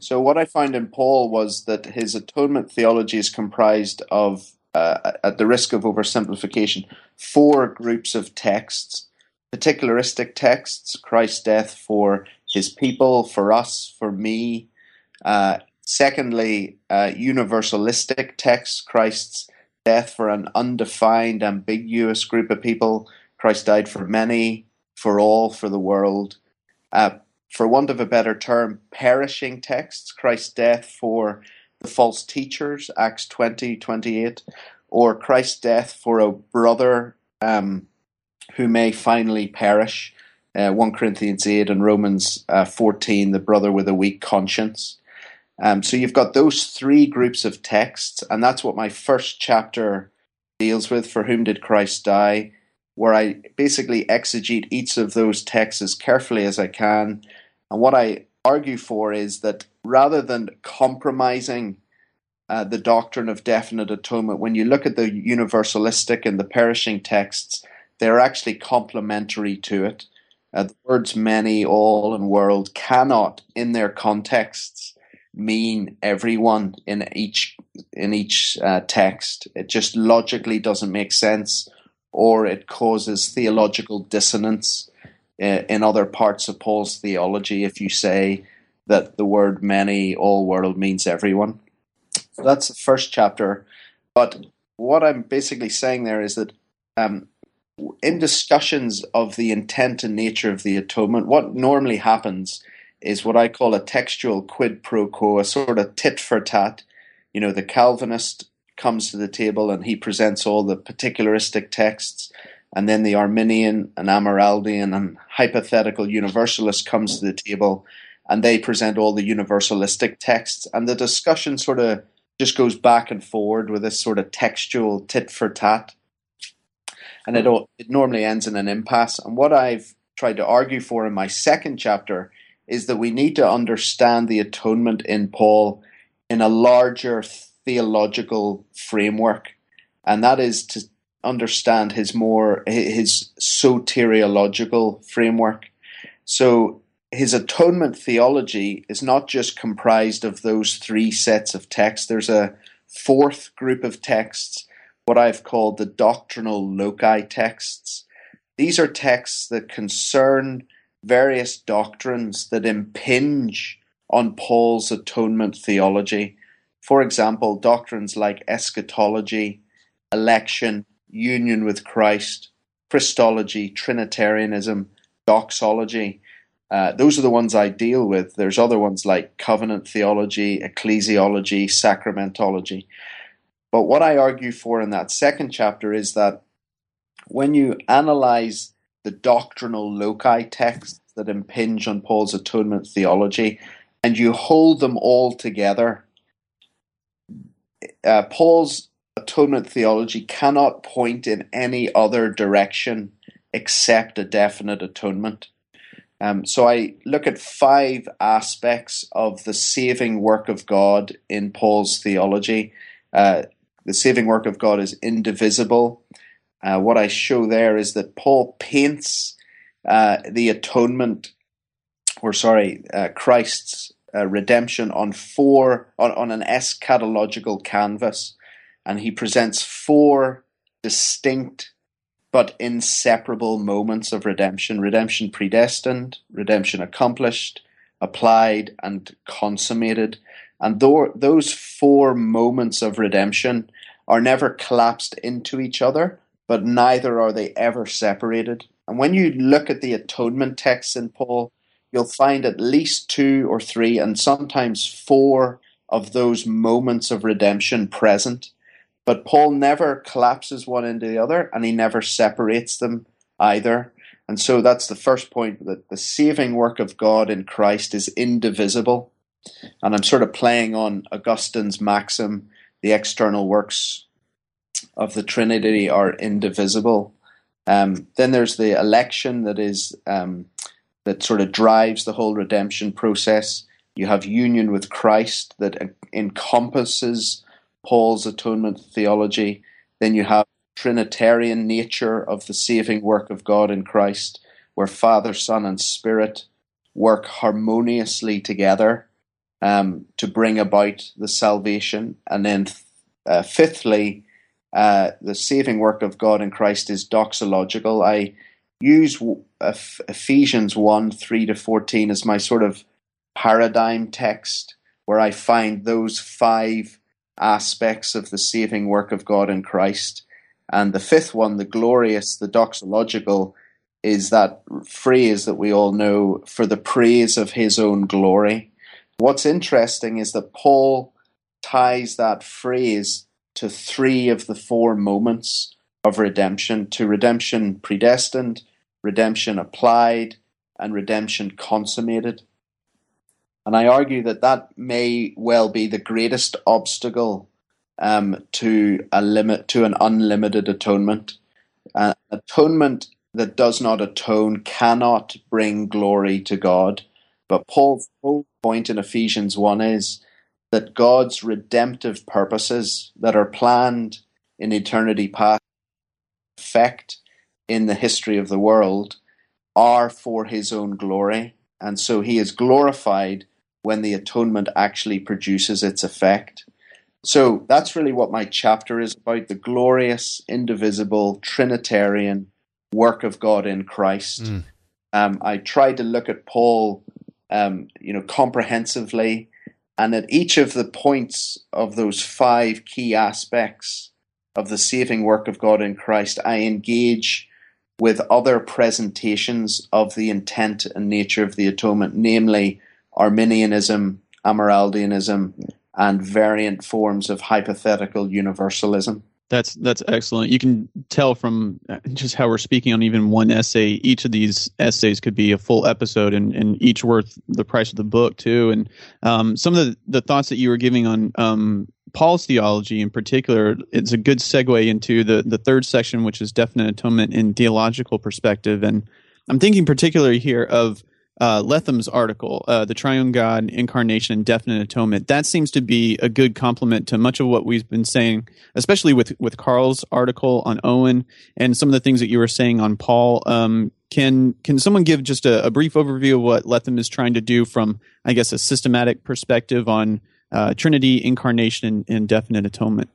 So what I found in Paul was that his atonement theology is comprised of, uh, at the risk of oversimplification, four groups of texts. Particularistic texts, Christ's death for his people, for us, for me. Uh, secondly, uh, universalistic texts, Christ's death for an undefined, ambiguous group of people. Christ died for many, for all, for the world uh, for want of a better term, perishing texts, Christ's death for the false teachers, Acts 20, 28, or Christ's death for a brother um, who may finally perish, uh, 1 Corinthians 8 and Romans uh, 14, the brother with a weak conscience. Um, so you've got those three groups of texts, and that's what my first chapter deals with. For whom did Christ die? Where I basically exegete each of those texts as carefully as I can. And what I argue for is that rather than compromising uh, the doctrine of definite atonement, when you look at the universalistic and the perishing texts, they're actually complementary to it. Uh, the words many, all, and world cannot, in their contexts, mean everyone in each in each uh, text. It just logically doesn't make sense, or it causes theological dissonance uh, in other parts of Paul's theology. If you say that the word many, all world means everyone, so that's the first chapter. But what I'm basically saying there is that. Um, in discussions of the intent and nature of the atonement, what normally happens is what I call a textual quid pro quo, a sort of tit for tat. You know, the Calvinist comes to the table and he presents all the particularistic texts, and then the Arminian and Amyraldian and hypothetical universalist comes to the table and they present all the universalistic texts, and the discussion sort of just goes back and forward with this sort of textual tit for tat. And it, all, it normally ends in an impasse. And what I've tried to argue for in my second chapter is that we need to understand the atonement in Paul in a larger theological framework, and that is to understand his more his soteriological framework. So his atonement theology is not just comprised of those three sets of texts. There's a fourth group of texts, what I've called the doctrinal loci texts. These are texts that concern various doctrines that impinge on Paul's atonement theology. For example, doctrines like eschatology, election, union with Christ, Christology, Trinitarianism, doxology. Uh, those are the ones I deal with. There's other ones like covenant theology, ecclesiology, sacramentology. But what I argue for in that second chapter is that when you analyze the doctrinal loci texts that impinge on Paul's atonement theology, and you hold them all together. Uh, Paul's atonement theology cannot point in any other direction except a definite atonement. Um, so I look at five aspects of the saving work of God in Paul's theology. Uh, the saving work of God is indivisible. Uh, what I show there is that Paul paints uh, the atonement, or sorry, uh, Christ's uh, redemption on four on, on an eschatological canvas, and he presents four distinct but inseparable moments of redemption: redemption predestined, redemption accomplished, applied, and consummated. And th- those four moments of redemption are never collapsed into each other, but neither are they ever separated. And when you look at the atonement texts in Paul, you'll find at least two or three, and sometimes four of those moments of redemption present. But Paul never collapses one into the other, and he never separates them either. And so that's the first point that the saving work of God in Christ is indivisible. And I'm sort of playing on Augustine's maxim the external works of the Trinity are indivisible. Um, then there's the election that is um, that sort of drives the whole redemption process. You have union with Christ that encompasses Paul's atonement theology. Then you have Trinitarian nature of the saving work of God in Christ, where Father, Son, and Spirit work harmoniously together um, to bring about the salvation. And then, uh, fifthly, uh, the saving work of God in Christ is doxological. I use Ephesians 1 3 to 14 as my sort of paradigm text where I find those five aspects of the saving work of God in Christ. And the fifth one, the glorious, the doxological, is that phrase that we all know for the praise of his own glory. What's interesting is that Paul ties that phrase to three of the four moments of redemption to redemption predestined, redemption applied, and redemption consummated. And I argue that that may well be the greatest obstacle um, to a limit to an unlimited atonement. Uh, atonement that does not atone cannot bring glory to God. But Paul's whole point in Ephesians 1 is that God's redemptive purposes that are planned in eternity past effect in the history of the world are for his own glory. And so he is glorified when the atonement actually produces its effect. So that's really what my chapter is about the glorious, indivisible, Trinitarian work of God in Christ. Mm. Um, I tried to look at Paul, um, you know, comprehensively, and at each of the points of those five key aspects of the saving work of God in Christ, I engage with other presentations of the intent and nature of the atonement, namely Arminianism, Amyraldianism, and variant forms of hypothetical universalism. That's that's excellent. You can tell from just how we're speaking on even one essay. Each of these essays could be a full episode, and, and each worth the price of the book too. And um, some of the, the thoughts that you were giving on um, Paul's theology in particular, it's a good segue into the the third section, which is definite atonement in theological perspective. And I'm thinking particularly here of uh, Letham's article, uh, The Triune God, Incarnation, and Definite Atonement, that seems to be a good complement to much of what we've been saying, especially with, with Carl's article on Owen and some of the things that you were saying on Paul. Um, can can someone give just a, a, brief overview of what Letham is trying to do from, I guess, a systematic perspective on uh, Trinity, Incarnation, and, Definite Atonement?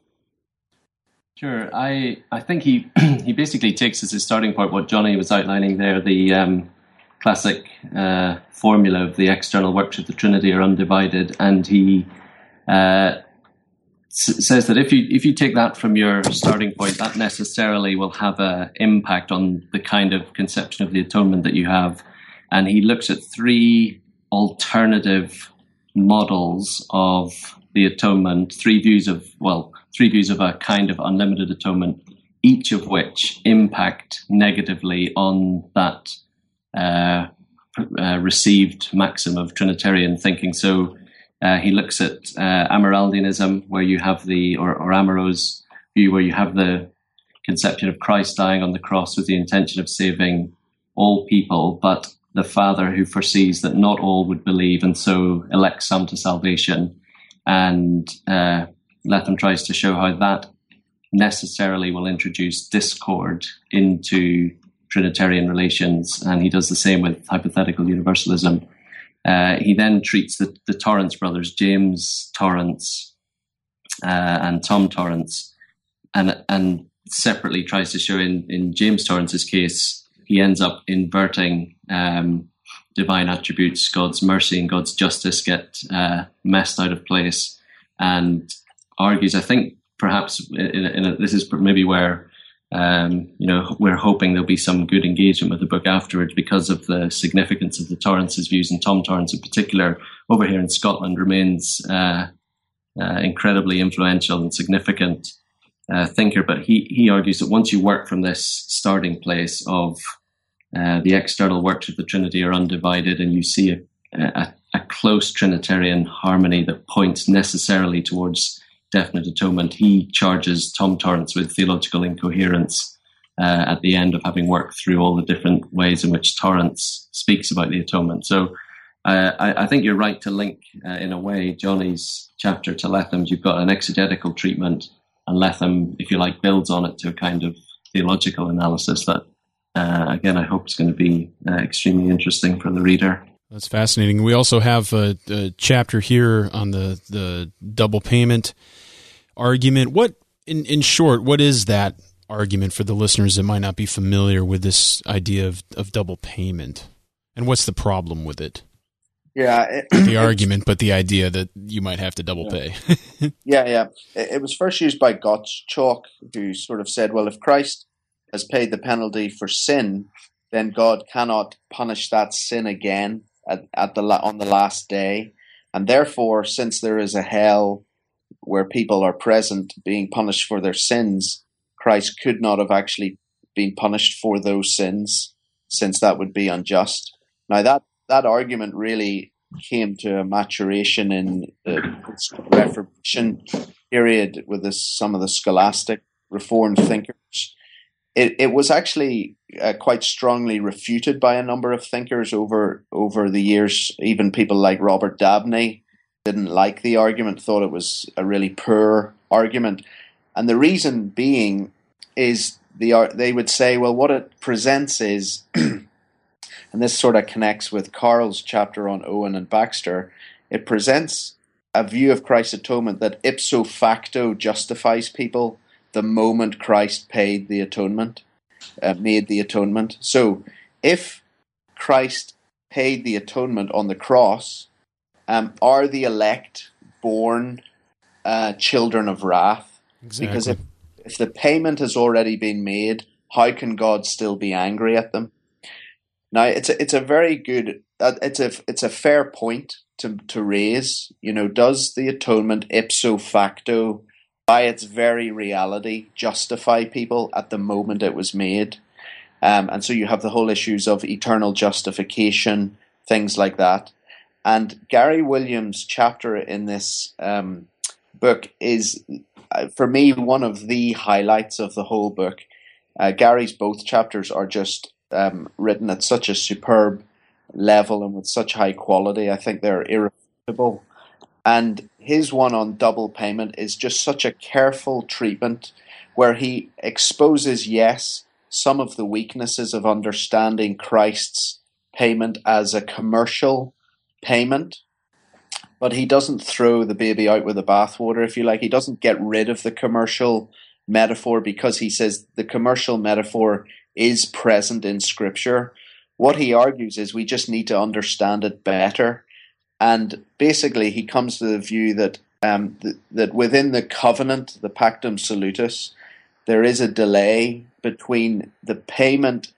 Sure. I I think he [CLEARS THROAT] he basically takes as his starting point what Johnny was outlining there, the um, classic uh, formula of the external works of the Trinity are undivided, and he uh, s- says that if you if you take that from your starting point, that necessarily will have an impact on the kind of conception of the atonement that you have. And he looks at three alternative models of the atonement, three views of well, three views of a kind of unlimited atonement, each of which impact negatively on that uh, uh, received maxim of Trinitarian thinking. So uh, he looks at uh, Amyraldianism, where you have the, or, or Amyraut's view, where you have the conception of Christ dying on the cross with the intention of saving all people, but the Father who foresees that not all would believe and so elects some to salvation. And uh, Letham tries to show how that necessarily will introduce discord into Trinitarian relations, and he does the same with hypothetical universalism. Uh, he then treats the, the Torrance brothers, James Torrance uh, and Tom Torrance, and and separately tries to show in, in James Torrance's case, he ends up inverting um, divine attributes, God's mercy and God's justice get uh, messed out of place, and argues, I think perhaps in, in a, this is maybe where um, you know, we're hoping there'll be some good engagement with the book afterwards because of the significance of the Torrance's views, and Tom Torrance in particular over here in Scotland remains uh, uh, incredibly influential and significant uh, thinker. But he he argues that once you work from this starting place of uh, the external works of the Trinity are undivided, and you see a, a, a close Trinitarian harmony that points necessarily towards definite atonement, he charges Tom Torrance with theological incoherence uh, at the end of having worked through all the different ways in which Torrance speaks about the atonement. So uh, I, I, think you're right to link, uh, in a way, Johnny's chapter to Letham's. You've got an exegetical treatment, and Letham, if you like, builds on it to a kind of theological analysis that, uh, again, I hope it's going to be uh, extremely interesting for the reader. That's fascinating. We also have a, a, chapter here on the the double payment argument. What, in in short, what is that argument for the listeners that might not be familiar with this idea of of double payment, and what's the problem with it? Yeah, it, the [CLEARS THROAT] argument, but the idea that you might have to double yeah. pay. [LAUGHS] yeah, yeah. It, it, was first used by Gottschalk, who sort of said, "Well, if Christ has paid the penalty for sin, then God cannot punish that sin again at, at the on the last day, and therefore, since there is a hell." where people are present being punished for their sins, Christ could not have actually been punished for those sins, since that would be unjust. Now that that argument really came to a maturation in the Reformation period with this, some of the scholastic Reformed thinkers. It, it was actually uh, quite strongly refuted by a number of thinkers over over the years. Even people like Robert Dabney didn't like the argument, thought it was a really poor argument, and the reason being is the they would say, well, what it presents is [CLEARS THROAT] and this sort of connects with Carl's chapter on Owen and Baxter, it presents a view of Christ's atonement that ipso facto justifies people the moment Christ paid the atonement, uh, made the atonement. So if Christ paid the atonement on the cross, um, are the elect born uh, children of wrath? Exactly. Because if, if the payment has already been made, how can God still be angry at them? Now it's a, it's a very good uh, it's a it's a fair point to to raise. You know, does the atonement ipso facto, by its very reality, justify people at the moment it was made? Um, and so you have the whole issues of eternal justification, things like that. And Gary Williams' chapter in this um, book is, uh, for me, one of the highlights of the whole book. Uh, Gary's both chapters are just um, written at such a superb level and with such high quality. I think they're irrefutable. And his one on double payment is just such a careful treatment where he exposes, yes, some of the weaknesses of understanding Christ's payment as a commercial payment, but he doesn't throw the baby out with the bathwater, if you like. He doesn't get rid of the commercial metaphor because he says the commercial metaphor is present in Scripture. What he argues is we just need to understand it better. And basically, he comes to the view that um, th- that within the covenant, the Pactum Salutis, there is a delay between the payment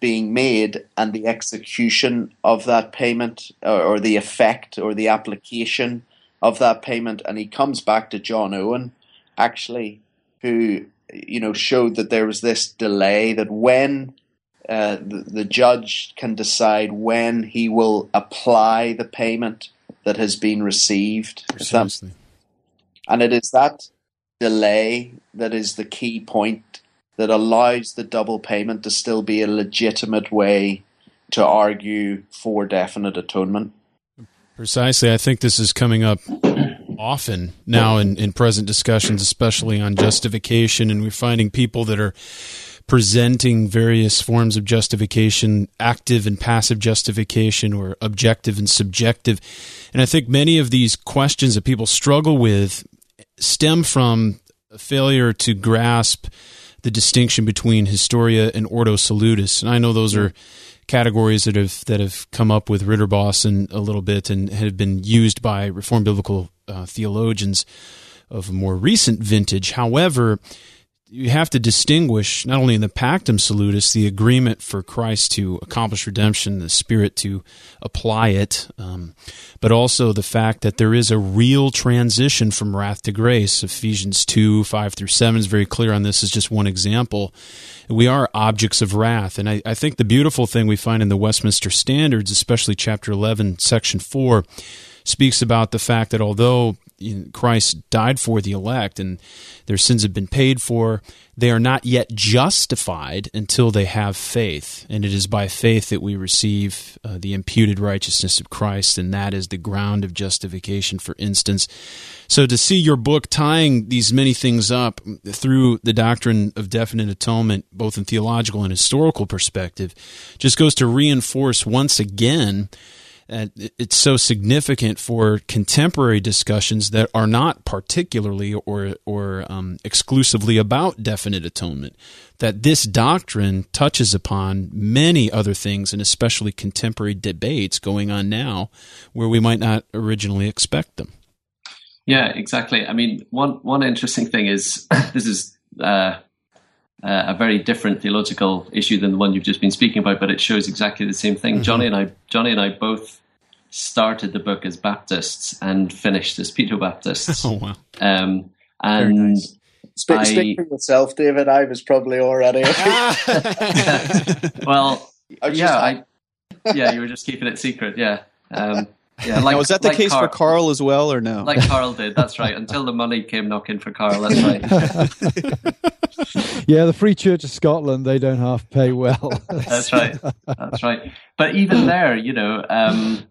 being made and the execution of that payment, or, or the effect or the application of that payment. And he comes back to John Owen, actually, who you know showed that there was this delay that when uh, the, the judge can decide when he will apply the payment that has been received. Precisely. And it is that delay that is the key point that allows the double payment to still be a legitimate way to argue for definite atonement. Precisely. I think this is coming up often now in, in present discussions, especially on justification, and we're finding people that are presenting various forms of justification, active and passive justification, or objective and subjective. And I think many of these questions that people struggle with stem from a failure to grasp the distinction between historia and ordo salutis. And I know those are categories that have that have come up with Ridderbos a little bit and have been used by Reformed biblical uh, theologians of more recent vintage. However, you have to distinguish not only in the pactum salutis the agreement for Christ to accomplish redemption, the Spirit to apply it, um, but also the fact that there is a real transition from wrath to grace. Ephesians two five through seven is very clear on this. Is just one example. We are objects of wrath, and I, I think the beautiful thing we find in the Westminster Standards, especially chapter eleven, section four speaks about the fact that although Christ died for the elect and their sins have been paid for, they are not yet justified until they have faith. And it is by faith that we receive uh, the imputed righteousness of Christ, and that is the ground of justification, for instance. So to see your book tying these many things up through the doctrine of definite atonement, both in theological and historical perspective, just goes to reinforce once again it's so significant for contemporary discussions that are not particularly or or um, exclusively about definite atonement. That this doctrine touches upon many other things, and especially contemporary debates going on now, where we might not originally expect them. Yeah, exactly. I mean, one one interesting thing is this is. Uh, uh, a very different theological issue than the one you've just been speaking about, but it shows exactly the same thing. Mm-hmm. Johnny and I, Johnny and I both started the book as Baptists and finished as paedobaptists. [LAUGHS] Oh wow! Um, and nice. Sp- I- Speak for yourself, David. I was probably already. [LAUGHS] [LAUGHS] well, I yeah, just- I, yeah, you were just keeping it secret. Yeah, um, yeah. Like, now, was that the like case for Carl as well, or no? Like Carl did. That's right. Until the money came knocking for Carl. That's right. [LAUGHS] yeah, the Free Church of Scotland, they don't half pay well. [LAUGHS] That's right. That's right. But even there, you know, um,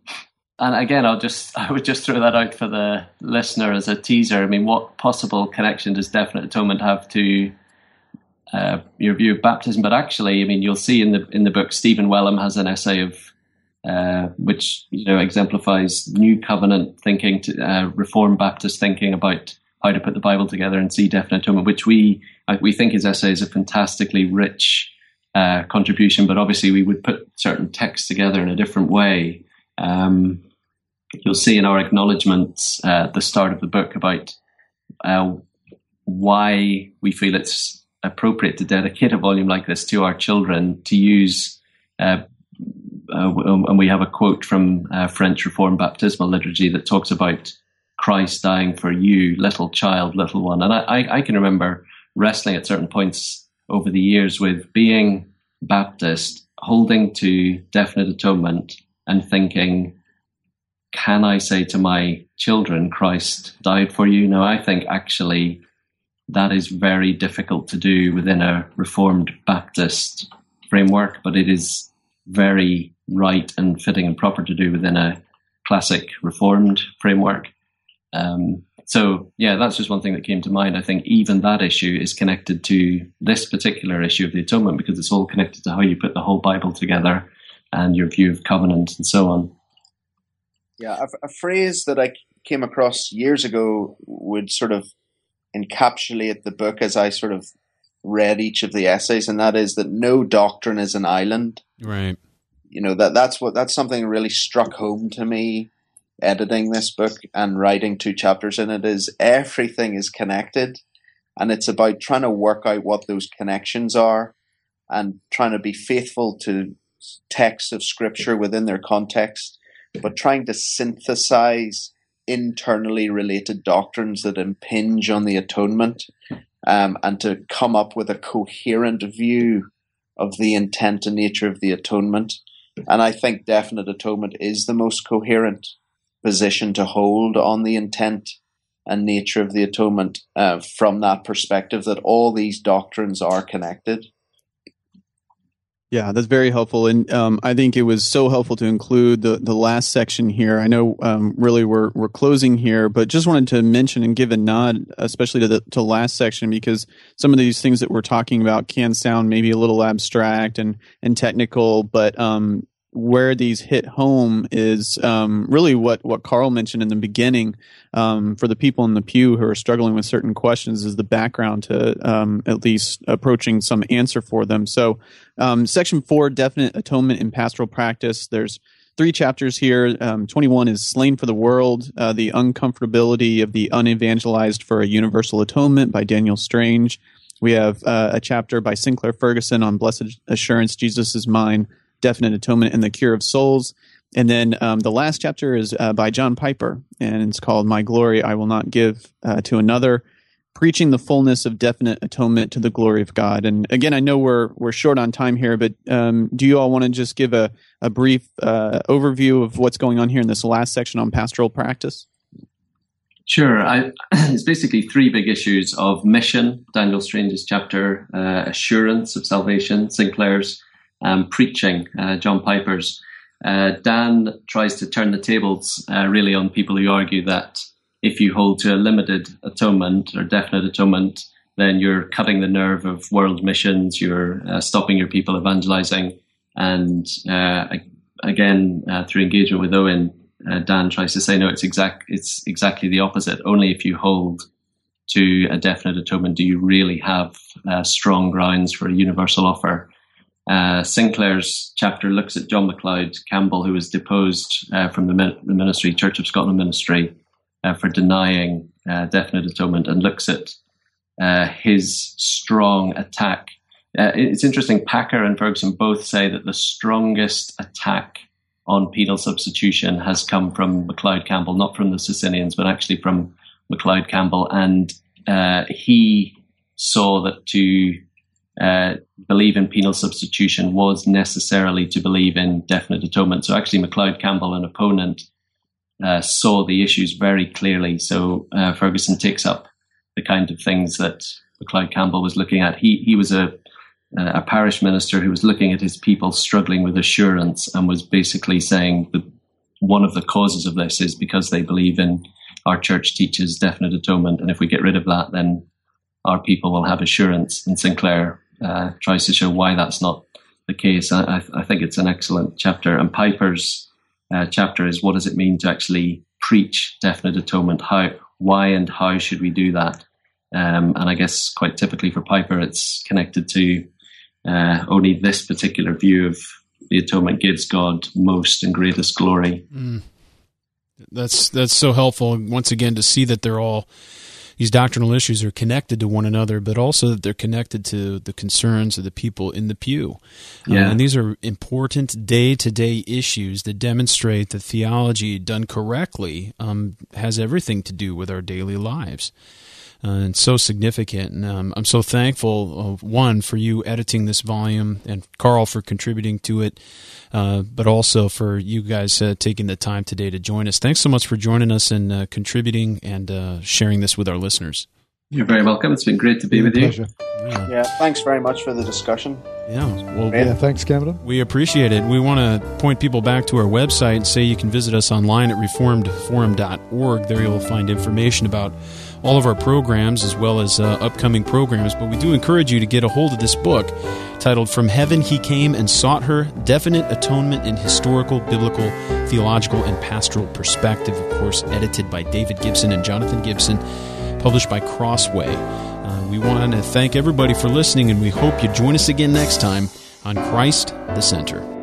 and again, I'll just I would just throw that out for the listener as a teaser. I mean, what possible connection does definite atonement have to uh, your view of baptism? But actually, I mean, you'll see in the in the book, Stephen Wellum has an essay of uh, which you know exemplifies New Covenant thinking, to, uh, Reformed Baptist thinking about how to put the Bible together and see definite atonement, which we uh, we think his essay is a fantastically rich uh, contribution. But obviously, we would put certain texts together in a different way. Um, you'll see in our acknowledgements uh, at the start of the book about uh, why we feel it's appropriate to dedicate a volume like this to our children to use. Uh, uh, and we have a quote from uh, French Reformed baptismal liturgy that talks about Christ dying for you, little child, little one. And I, I, can remember wrestling at certain points over the years with being Baptist, holding to definite atonement, and thinking, can I say to my children, Christ died for you? No, I think actually that is very difficult to do within a Reformed Baptist framework, but it is very right and fitting and proper to do within a classic Reformed framework. Um, so, yeah, that's just one thing that came to mind. I think even that issue is connected to this particular issue of the atonement because it's all connected to how you put the whole Bible together and your view of covenant and so on. Yeah, a, a phrase that I came across years ago would sort of encapsulate the book as I sort of read each of the essays, and that is that no doctrine is an island. right. You know that that's what that's something really struck home to me editing this book and writing two chapters in it is everything is connected and it's about trying to work out what those connections are and trying to be faithful to texts of scripture within their context but trying to synthesize internally related doctrines that impinge on the atonement um, and to come up with a coherent view of the intent and nature of the atonement. And I think definite atonement is the most coherent position to hold on the intent and nature of the atonement uh, from that perspective that all these doctrines are connected. Yeah, that's very helpful, and um, I think it was so helpful to include the, the last section here. I know, um, really, we're we're closing here, but just wanted to mention and give a nod, especially to the to last section, because some of these things that we're talking about can sound maybe a little abstract and and technical, but um, where these hit home is um, really what what Carl mentioned in the beginning. Um, for the people in the pew who are struggling with certain questions, is the background to um, at least approaching some answer for them. So, um, section four, definite atonement in pastoral practice. There's three chapters here. Um, 21 is slain for the world, uh, the uncomfortability of the unevangelized for a universal atonement by Daniel Strange. We have uh, a chapter by Sinclair Ferguson on blessed assurance, Jesus is mine, definite atonement and the cure of souls. And then um, the last chapter is uh, by John Piper, and it's called My Glory I Will Not Give uh, to Another preaching the fullness of definite atonement to the glory of God. And again, I know we're we're short on time here, but um, do you all want to just give a a brief uh, overview of what's going on here in this last section on pastoral practice? Sure. I, [CLEARS THROAT] it's basically three big issues of mission, Daniel Strange's chapter, uh, assurance of salvation, Sinclair's, um, preaching, uh, John Piper's. Uh, Dan tries to turn the tables uh, really on people who argue that if you hold to a limited atonement or definite atonement, then you're cutting the nerve of world missions, you're uh, stopping your people evangelizing. And uh, again, uh, through engagement with Owen, Dan tries to say, no, it's exact, it's exactly the opposite. Only if you hold to a definite atonement do you really have strong grounds for a universal offer. Uh, Sinclair's chapter looks at John MacLeod Campbell, who was deposed uh, from the, the, ministry, Church of Scotland ministry, uh, for denying uh, definite atonement, and looks at his strong attack. it's interesting. Packer and Ferguson both say that the strongest attack on penal substitution has come from MacLeod Campbell, not from the Socinians, but actually from MacLeod Campbell. And uh, he saw that to uh, believe in penal substitution was necessarily to believe in definite atonement. So actually, MacLeod Campbell, an opponent, uh, saw the issues very clearly. So uh, Ferguson takes up the kind of things that MacLeod Campbell was looking at. He he was a a parish minister who was looking at his people struggling with assurance and was basically saying that one of the causes of this is because they believe in our church teaches definite atonement, and if we get rid of that, then our people will have assurance. And Sinclair uh, tries to show why that's not the case. I, I think it's an excellent chapter. And Piper's uh, chapter is what does it mean to actually preach definite atonement? How, why, and how should we do that? Um, and I guess quite typically for Piper, it's connected to uh, only this particular view of the atonement gives God most and greatest glory. Mm. That's that's so helpful. Once again, to see that they're all these doctrinal issues are connected to one another, but also that they're connected to the concerns of the people in the pew. Uh, yeah. Uh, and these are important day to day issues that demonstrate that theology done correctly um, has everything to do with our daily lives uh, and so significant. And um, I'm so thankful, uh, one, for you editing this volume and Carl for contributing to it, uh, but also for you guys uh, taking the time today to join us. Thanks so much for joining us and uh, contributing and uh, sharing this with our listeners. You're very welcome. It's been great to be with pleasure. you. Yeah. yeah. thanks very much for the discussion. Yeah, well, yeah, thanks, Camden. We appreciate it. We want to point people back to our website and say you can visit us online at reformedforum.org. There you'll find information about all of our programs as well as uh, upcoming programs. But we do encourage you to get a hold of this book titled From Heaven He Came and Sought Her Definite Atonement in Historical, Biblical, Theological, and Pastoral Perspective. Of course, edited by David Gibson and Jonathan Gibson, published by Crossway. Uh, we want to thank everybody for listening, and we hope you join us again next time on Christ the Center.